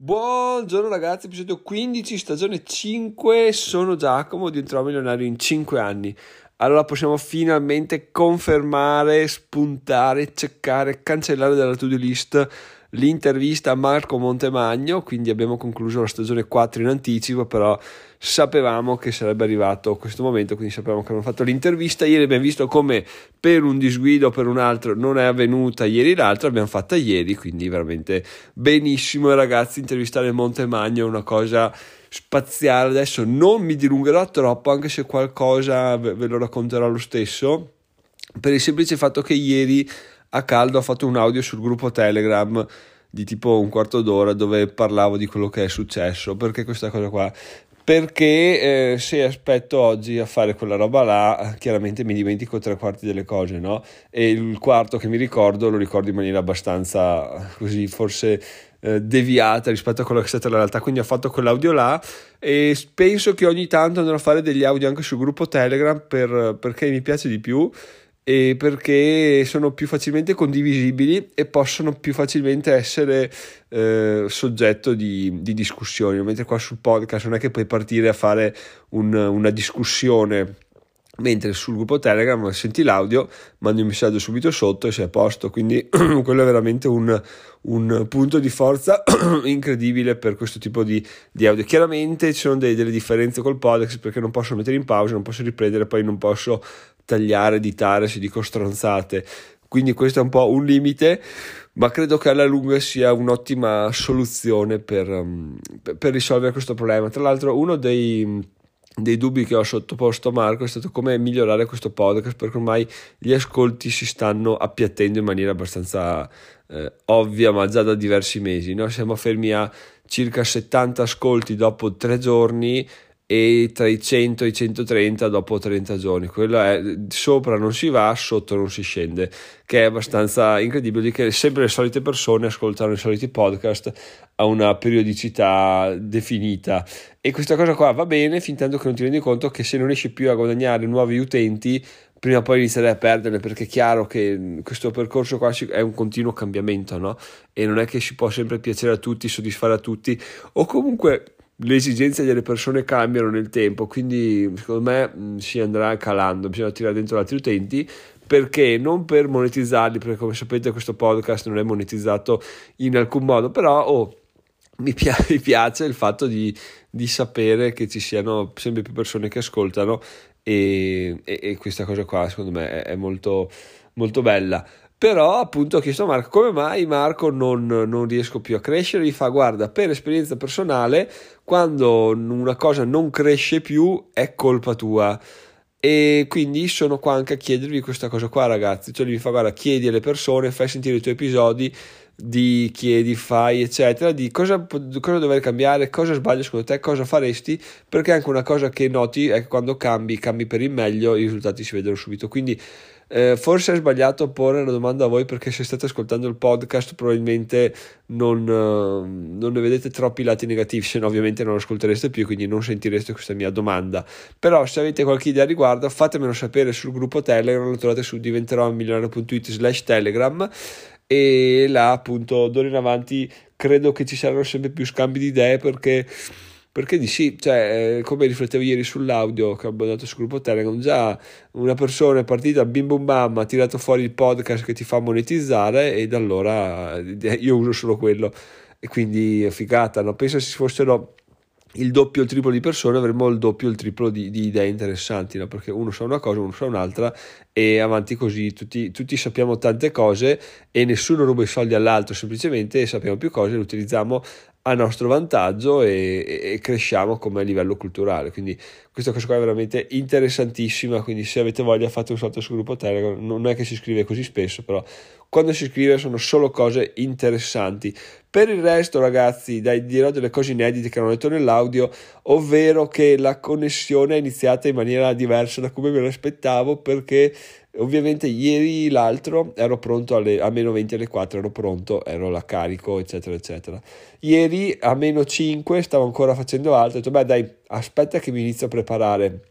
Buongiorno ragazzi, episodio 15, stagione 5, sono Giacomo, diventerò milionario in 5 anni. Allora possiamo finalmente confermare, spuntare, ceccare, cancellare dalla to-do list l'intervista a Marco Montemagno, quindi abbiamo concluso la stagione 4 in anticipo, però sapevamo che sarebbe arrivato questo momento, quindi sapevamo che avevamo fatto l'intervista. Ieri abbiamo visto come per un disguido o per un altro non è avvenuta ieri l'altro, l'abbiamo fatta ieri, quindi veramente benissimo ragazzi, intervistare Montemagno è una cosa spaziale. Adesso non mi dilungherò troppo, anche se qualcosa ve lo racconterò lo stesso, per il semplice fatto che ieri a caldo ho fatto un audio sul gruppo Telegram di tipo un quarto d'ora dove parlavo di quello che è successo. Perché questa cosa qua? Perché eh, se aspetto oggi a fare quella roba là, chiaramente mi dimentico tre quarti delle cose, no? E il quarto che mi ricordo lo ricordo in maniera abbastanza così, forse eh, deviata rispetto a quello che è stata la realtà. Quindi ho fatto quell'audio là e penso che ogni tanto andrò a fare degli audio anche sul gruppo Telegram per, perché mi piace di più e perché sono più facilmente condivisibili e possono più facilmente essere eh, soggetto di, di, discussioni, mentre qua sul podcast non è che puoi partire a fare un, una discussione mentre sul gruppo Telegram senti l'audio, mandi un messaggio subito sotto e sei a posto, quindi quello è veramente un, un punto di forza incredibile per questo tipo di, di audio. Chiaramente ci sono delle, delle, differenze col podcast perché non posso mettere in pausa, non posso riprendere, poi non posso tagliare, editare se dico stronzate. Quindi questo è un po' un limite, ma credo che alla lunga sia un'ottima soluzione per, um, per risolvere questo problema. Tra l'altro uno dei, dei dubbi che ho sottoposto a Marco è stato come migliorare questo podcast perché ormai gli ascolti si stanno appiattendo in maniera abbastanza eh, ovvia ma già da diversi mesi no? siamo fermi a circa 70 ascolti dopo tre giorni e tra i 100 e i 130 dopo 30 giorni. Quello è sopra non si va, sotto non si scende, che è abbastanza incredibile che sempre le solite persone ascoltano i soliti podcast a una periodicità definita e questa cosa qua va bene fin tanto che non ti rendi conto che se non riesci più a guadagnare nuovi utenti prima o poi inizierai a perderne perché è chiaro che questo percorso qua è un continuo cambiamento no? e non è che si può sempre piacere a tutti, soddisfare a tutti o comunque le esigenze delle persone cambiano nel tempo, quindi secondo me mh, si andrà calando, bisogna tirare dentro altri utenti perché non per monetizzarli, perché come sapete questo podcast non è monetizzato in alcun modo, però oh, mi, pi- mi, piace il fatto di, di, sapere che ci siano sempre più persone che ascoltano e, e, e questa cosa qua secondo me è, è molto, molto bella però appunto ho chiesto a Marco come mai Marco non, non, riesco più a crescere? Gli fa guarda per esperienza personale quando una cosa non cresce più è colpa tua. E quindi sono qua anche a chiedervi questa cosa qua ragazzi. Cioè mi fa guarda chiedi alle persone fai sentire i tuoi episodi di chiedi, fai, eccetera, di cosa, cosa dover cambiare, cosa sbaglio secondo te, cosa faresti, perché anche una cosa che noti è che quando cambi, cambi per il meglio, i risultati si vedono subito. Quindi eh, forse è sbagliato porre la domanda a voi perché se state ascoltando il podcast probabilmente non, uh, non ne vedete troppi lati negativi, se no ovviamente non lo ascoltereste più, quindi non sentireste questa mia domanda. Però se avete qualche idea a riguardo fatemelo sapere sul gruppo Telegram, lo trovate su diventerò slash telegram e là appunto d'ora in avanti credo che ci saranno sempre più scambi di idee perché perché di sì, cioè, eh, come riflettevo ieri sull'audio che ho abbandonato sul gruppo Telegram, già una persona è partita bim bum bam, ha tirato fuori il podcast che ti fa monetizzare e da allora eh, io uso solo quello e quindi figata, no? penso se fossero il doppio o il triplo di persone avremmo il doppio o il triplo di, di idee interessanti, no? perché uno sa una cosa, uno sa un'altra e avanti così tutti, tutti, sappiamo tante cose e nessuno ruba i soldi all'altro, semplicemente sappiamo più cose, le utilizziamo a nostro vantaggio e, e cresciamo come livello culturale. Quindi questa cosa qua è veramente interessantissima, quindi se avete voglia fate un salto sul gruppo Telegram, non è che si scrive così spesso, però quando si scrive sono solo cose interessanti. Per il resto, ragazzi, dai, dirò delle cose inedite che non ho detto nell'audio, ovvero che la connessione è iniziata in maniera diversa da come me lo aspettavo, perché Ovviamente ieri l'altro ero pronto alle, a meno 20 alle 4, ero pronto, ero la carico, eccetera, eccetera. Ieri a meno 5 stavo ancora facendo altro, ho detto beh dai, aspetta che mi inizio a preparare.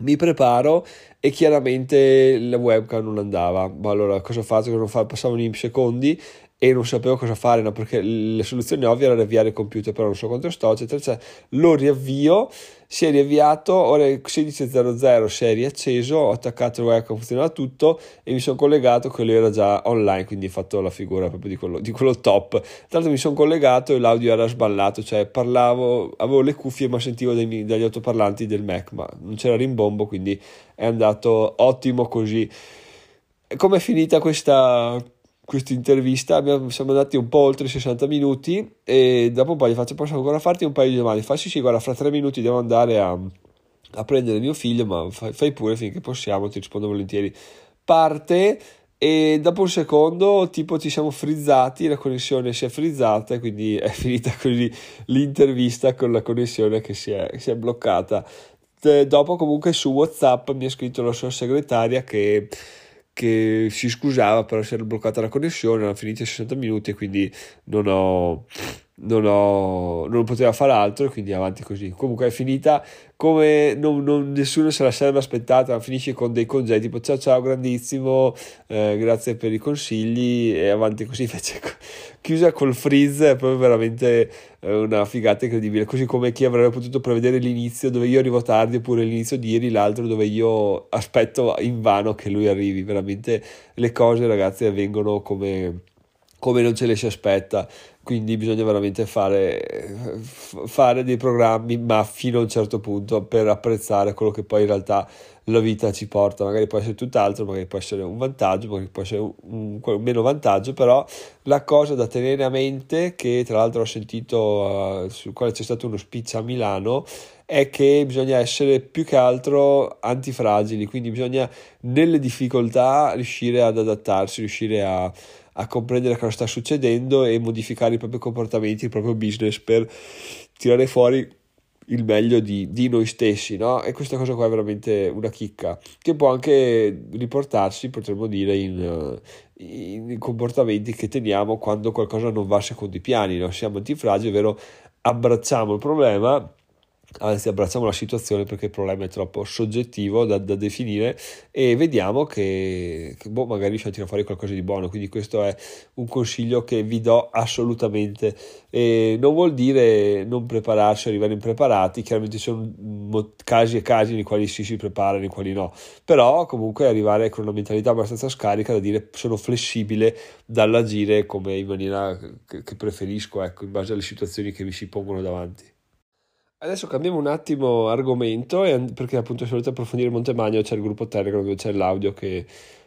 Mi preparo e chiaramente la webcam non andava. Ma allora cosa faccio? Cosa faccio? Passavano i secondi e non sapevo cosa fare, no? perché le soluzioni ovvie era riavviare il computer, però non so quanto sto, eccetera, eccetera. Lo riavvio, si è riavviato, ore 16.00 si è riacceso, ho attaccato il webcam, funzionava tutto e mi sono collegato lui era già online, quindi ho fatto la figura proprio di quello, di quello top. Tra l'altro mi sono collegato e l'audio era sballato, cioè parlavo, avevo le cuffie ma sentivo dai, dagli autoparlanti del Mac, ma non c'era rimbombo, quindi è andato ottimo così. Come è finita questa questa intervista, abbiamo, siamo andati un po' oltre i 60 minuti e dopo un po' gli faccio posso ancora farti un paio di domande, fa sì sì guarda fra tre minuti devo andare a, a prendere mio figlio ma fai, fai, pure finché possiamo ti rispondo volentieri. Parte e dopo un secondo tipo ci siamo frizzati la connessione si è frizzata e quindi è finita così l'intervista con la connessione che si è, si è bloccata. Dopo comunque su whatsapp mi ha scritto la sua segretaria che che si scusava però si era bloccata la connessione, erano finiti 60 minuti e quindi non ho, non, ho, non poteva fare altro e quindi avanti così. Comunque è finita come non, non, nessuno se la sarebbe aspettata, finisce con dei congedi tipo ciao ciao grandissimo, eh, grazie per i consigli e avanti così invece chiusa col freeze è proprio veramente eh, una figata incredibile, così come chi avrebbe potuto prevedere l'inizio dove io arrivo tardi oppure l'inizio di ieri, l'altro dove io aspetto in vano che lui arrivi, veramente le cose ragazzi avvengono come come non ce le si aspetta quindi bisogna veramente fare, fare, dei programmi, ma fino a un certo punto per apprezzare quello che poi in realtà la vita ci porta. Magari può essere tutt'altro, magari può essere un vantaggio, magari può essere un, un, un meno vantaggio, però la cosa da tenere a mente, che tra l'altro ho sentito uh, sul quale c'è stato uno speech a Milano, è che bisogna essere più che altro antifragili, quindi bisogna nelle difficoltà riuscire ad adattarsi, riuscire a a comprendere cosa sta succedendo e modificare i propri comportamenti, il proprio business per tirare fuori il meglio di, di, noi stessi, no? E questa cosa qua è veramente una chicca che può anche riportarsi, potremmo dire, in, in comportamenti che teniamo quando qualcosa non va secondo i piani, no? Siamo antifragili, ovvero abbracciamo il problema anzi abbracciamo la situazione perché il problema è troppo soggettivo da, da definire e vediamo che, che boh, magari riusciamo a tirare fuori qualcosa di buono. Quindi questo è un consiglio che vi do assolutamente. E non vuol dire non prepararsi arrivare impreparati. Chiaramente ci sono casi e casi nei quali si si prepara nei quali no. Però comunque arrivare con una mentalità abbastanza scarica da dire sono flessibile dall'agire come in maniera che, che preferisco ecco in base alle situazioni che mi si pongono davanti Adesso cambiamo un attimo argomento perché appunto se volete approfondire Montemagno c'è il gruppo Telegram dove c'è l'audio che,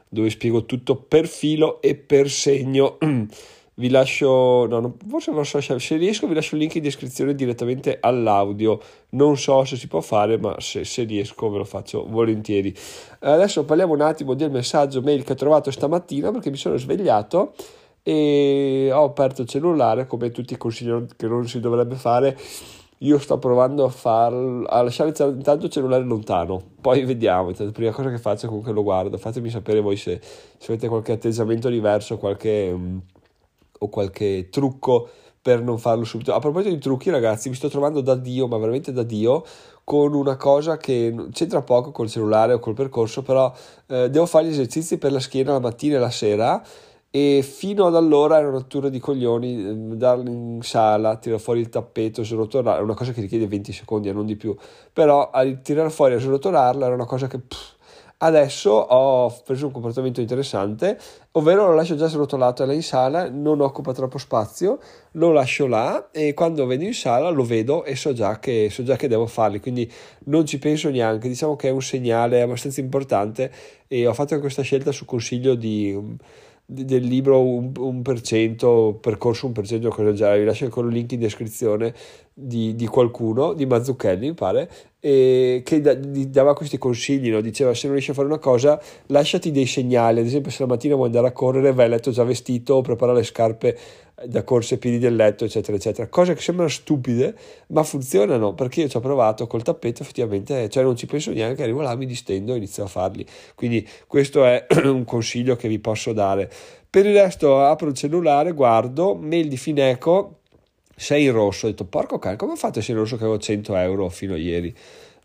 dove spiego tutto per filo e per segno. vi lascio, no, no, forse non so se riesco vi lascio il link in descrizione direttamente all'audio. Non so se si può fare ma se, se riesco ve lo faccio volentieri. Adesso parliamo un attimo del messaggio mail che ho trovato stamattina perché mi sono svegliato e ho aperto il cellulare come tutti consigliano che non si dovrebbe fare io sto provando a, far, a lasciare intanto il cellulare lontano, poi vediamo, la prima cosa che faccio comunque lo guardo, fatemi sapere voi se, se avete qualche atteggiamento diverso qualche, um, o qualche trucco per non farlo subito. A proposito di trucchi ragazzi, mi sto trovando da Dio, ma veramente da Dio, con una cosa che c'entra poco col cellulare o col percorso, però eh, devo fare gli esercizi per la schiena la mattina e la sera e fino ad allora era una rottura di coglioni ehm, darlo in sala, tirare fuori il tappeto, srotolare, è una cosa che richiede 20 secondi e non di più, però tirare fuori e srotolarlo era una cosa che pff, adesso ho preso un comportamento interessante, ovvero lo lascio già srotolato là in sala, non occupa troppo spazio, lo lascio là e quando vado in sala lo vedo e so già che, so già che devo farli, quindi non ci penso neanche, diciamo che è un segnale abbastanza importante e ho fatto questa scelta su consiglio di del libro un, un per cento, percorso un per cento, cosa già, vi lascio ancora il link in descrizione di, di qualcuno, di Mazzucchelli mi pare, che da, dava questi consigli, no? diceva se non riesci a fare una cosa lasciati dei segnali, ad esempio se la mattina vuoi andare a correre vai a letto già vestito prepara le scarpe da corsa ai piedi del letto eccetera eccetera, cose che sembrano stupide ma funzionano perché io ci ho provato col tappeto effettivamente, cioè non ci penso neanche, arrivo là, mi distendo e inizio a farli, quindi questo è un consiglio che vi posso dare. Per il resto apro il cellulare, guardo, mail di Fineco, sei in rosso, ho detto porco cane, come ho fatto a essere rosso che avevo 100 euro fino a ieri?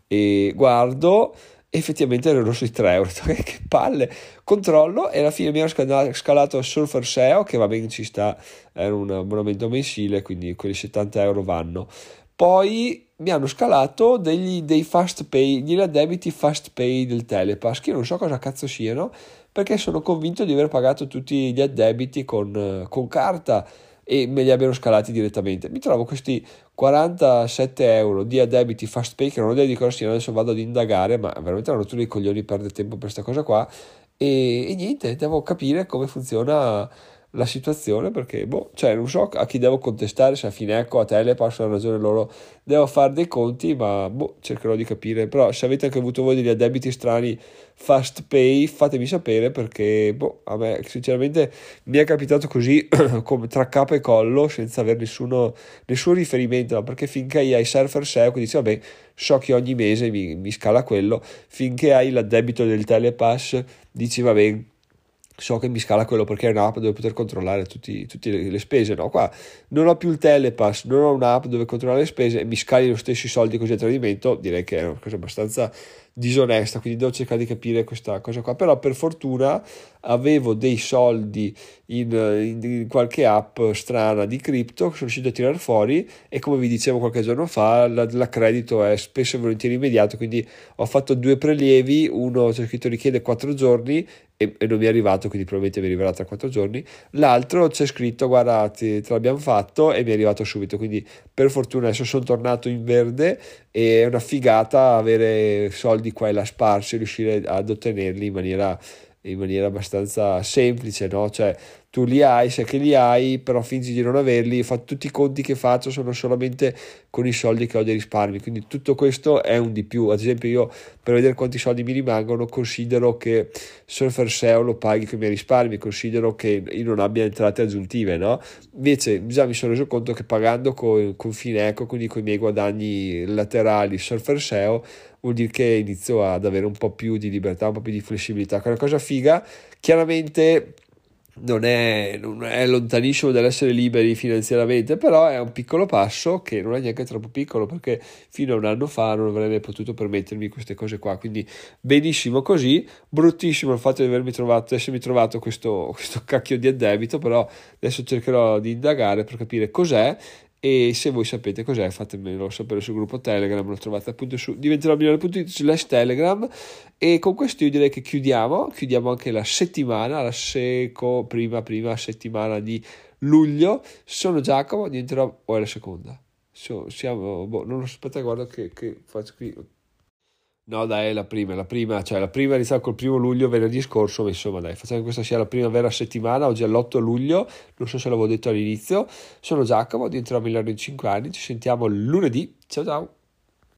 E guardo effettivamente erano sui 3 euro. che palle! Controllo e alla fine mi hanno scalato Surfer SEO, che va bene, ci sta, era un abbonamento mensile, quindi quelli 70 euro vanno. Poi mi hanno scalato degli, dei fast pay, gli addebiti fast pay del Telepass, che io non so cosa cazzo siano, perché sono convinto di aver pagato tutti gli addebiti con, con carta e me li abbiano scalati direttamente. Mi trovo questi 47 euro di addebiti fast pay che non ho idea di cosa siano, adesso vado ad indagare, ma veramente una rottura di coglioni perde tempo per questa cosa qua e, e niente, devo capire come funziona la situazione perché, boh, cioè non so a chi devo contestare, se a Fineco, a Telepass, hanno ragione loro, devo fare dei conti, ma boh, cercherò di capire. Però se avete anche avuto voi degli addebiti strani fast pay, fatemi sapere perché, boh, a me sinceramente mi è capitato così come tra capo e collo senza avere nessuno, nessun riferimento, perché finché hai Surfer SEO, quindi dici, vabbè, so che ogni mese mi, mi scala quello, finché hai l'addebito del Telepass, dici, va bene so che mi scala quello perché è un'app dove poter controllare tutte le, spese. No, qua non ho più il telepass, non ho un'app dove controllare le spese e mi scali lo stesso soldi così a tradimento. Direi che è una cosa abbastanza disonesta, quindi devo cercare di capire questa cosa qua. Però per fortuna avevo dei soldi in, in, in qualche app strana di cripto che sono riuscito a tirare fuori e come vi dicevo qualche giorno fa, l'accredito è spesso e volentieri immediato, quindi ho fatto due prelievi, uno c'è scritto richiede 4 giorni e, e, non mi è arrivato, quindi probabilmente mi arriverà tra 4 giorni. L'altro c'è scritto guarda, te l'abbiamo fatto e mi è arrivato subito, quindi per fortuna adesso sono tornato in verde e è una figata avere soldi qua e là sparsi riuscire ad ottenerli in maniera in maniera abbastanza semplice, no? Cioè, tu li hai, sai che li hai, però fingi di non averli, fa, tutti i conti che faccio sono solamente con i soldi che ho dei risparmi, quindi tutto questo è un di più. Ad esempio, io per vedere quanti soldi mi rimangono, considero che Surfer SEO lo paghi con i miei risparmi, considero che io non abbia entrate aggiuntive, no? Invece, già mi sono reso conto che pagando con, con Fineco, quindi con i miei guadagni laterali Surfer SEO, vuol dire che inizio ad avere un po' più di libertà, un po' più di flessibilità, che è una cosa figa. Chiaramente non è, non è lontanissimo dall'essere liberi finanziariamente, però è un piccolo passo che non è neanche troppo piccolo perché fino a un anno fa non avrei potuto permettermi queste cose qua. Quindi benissimo così, bruttissimo il fatto di avermi trovato, essermi trovato questo, questo cacchio di addebito, però adesso cercherò di indagare per capire cos'è e se voi sapete cos'è fatemelo sapere sul gruppo Telegram lo trovate appunto su diventeròmigliore.it slash Telegram. E con questo io direi che chiudiamo chiudiamo anche la settimana la seco prima prima settimana di luglio. Sono Giacomo diventerò o è la seconda? So, siamo boh, non lo so aspetta guarda che, che faccio qui No, dai, è la prima, la prima, cioè la prima è col primo luglio venerdì scorso, ma insomma dai, facciamo che questa sia la prima vera settimana, oggi è l'8 luglio, non so se l'avevo detto all'inizio, sono Giacomo, diventerò migliore in 5 anni, ci sentiamo lunedì, ciao ciao!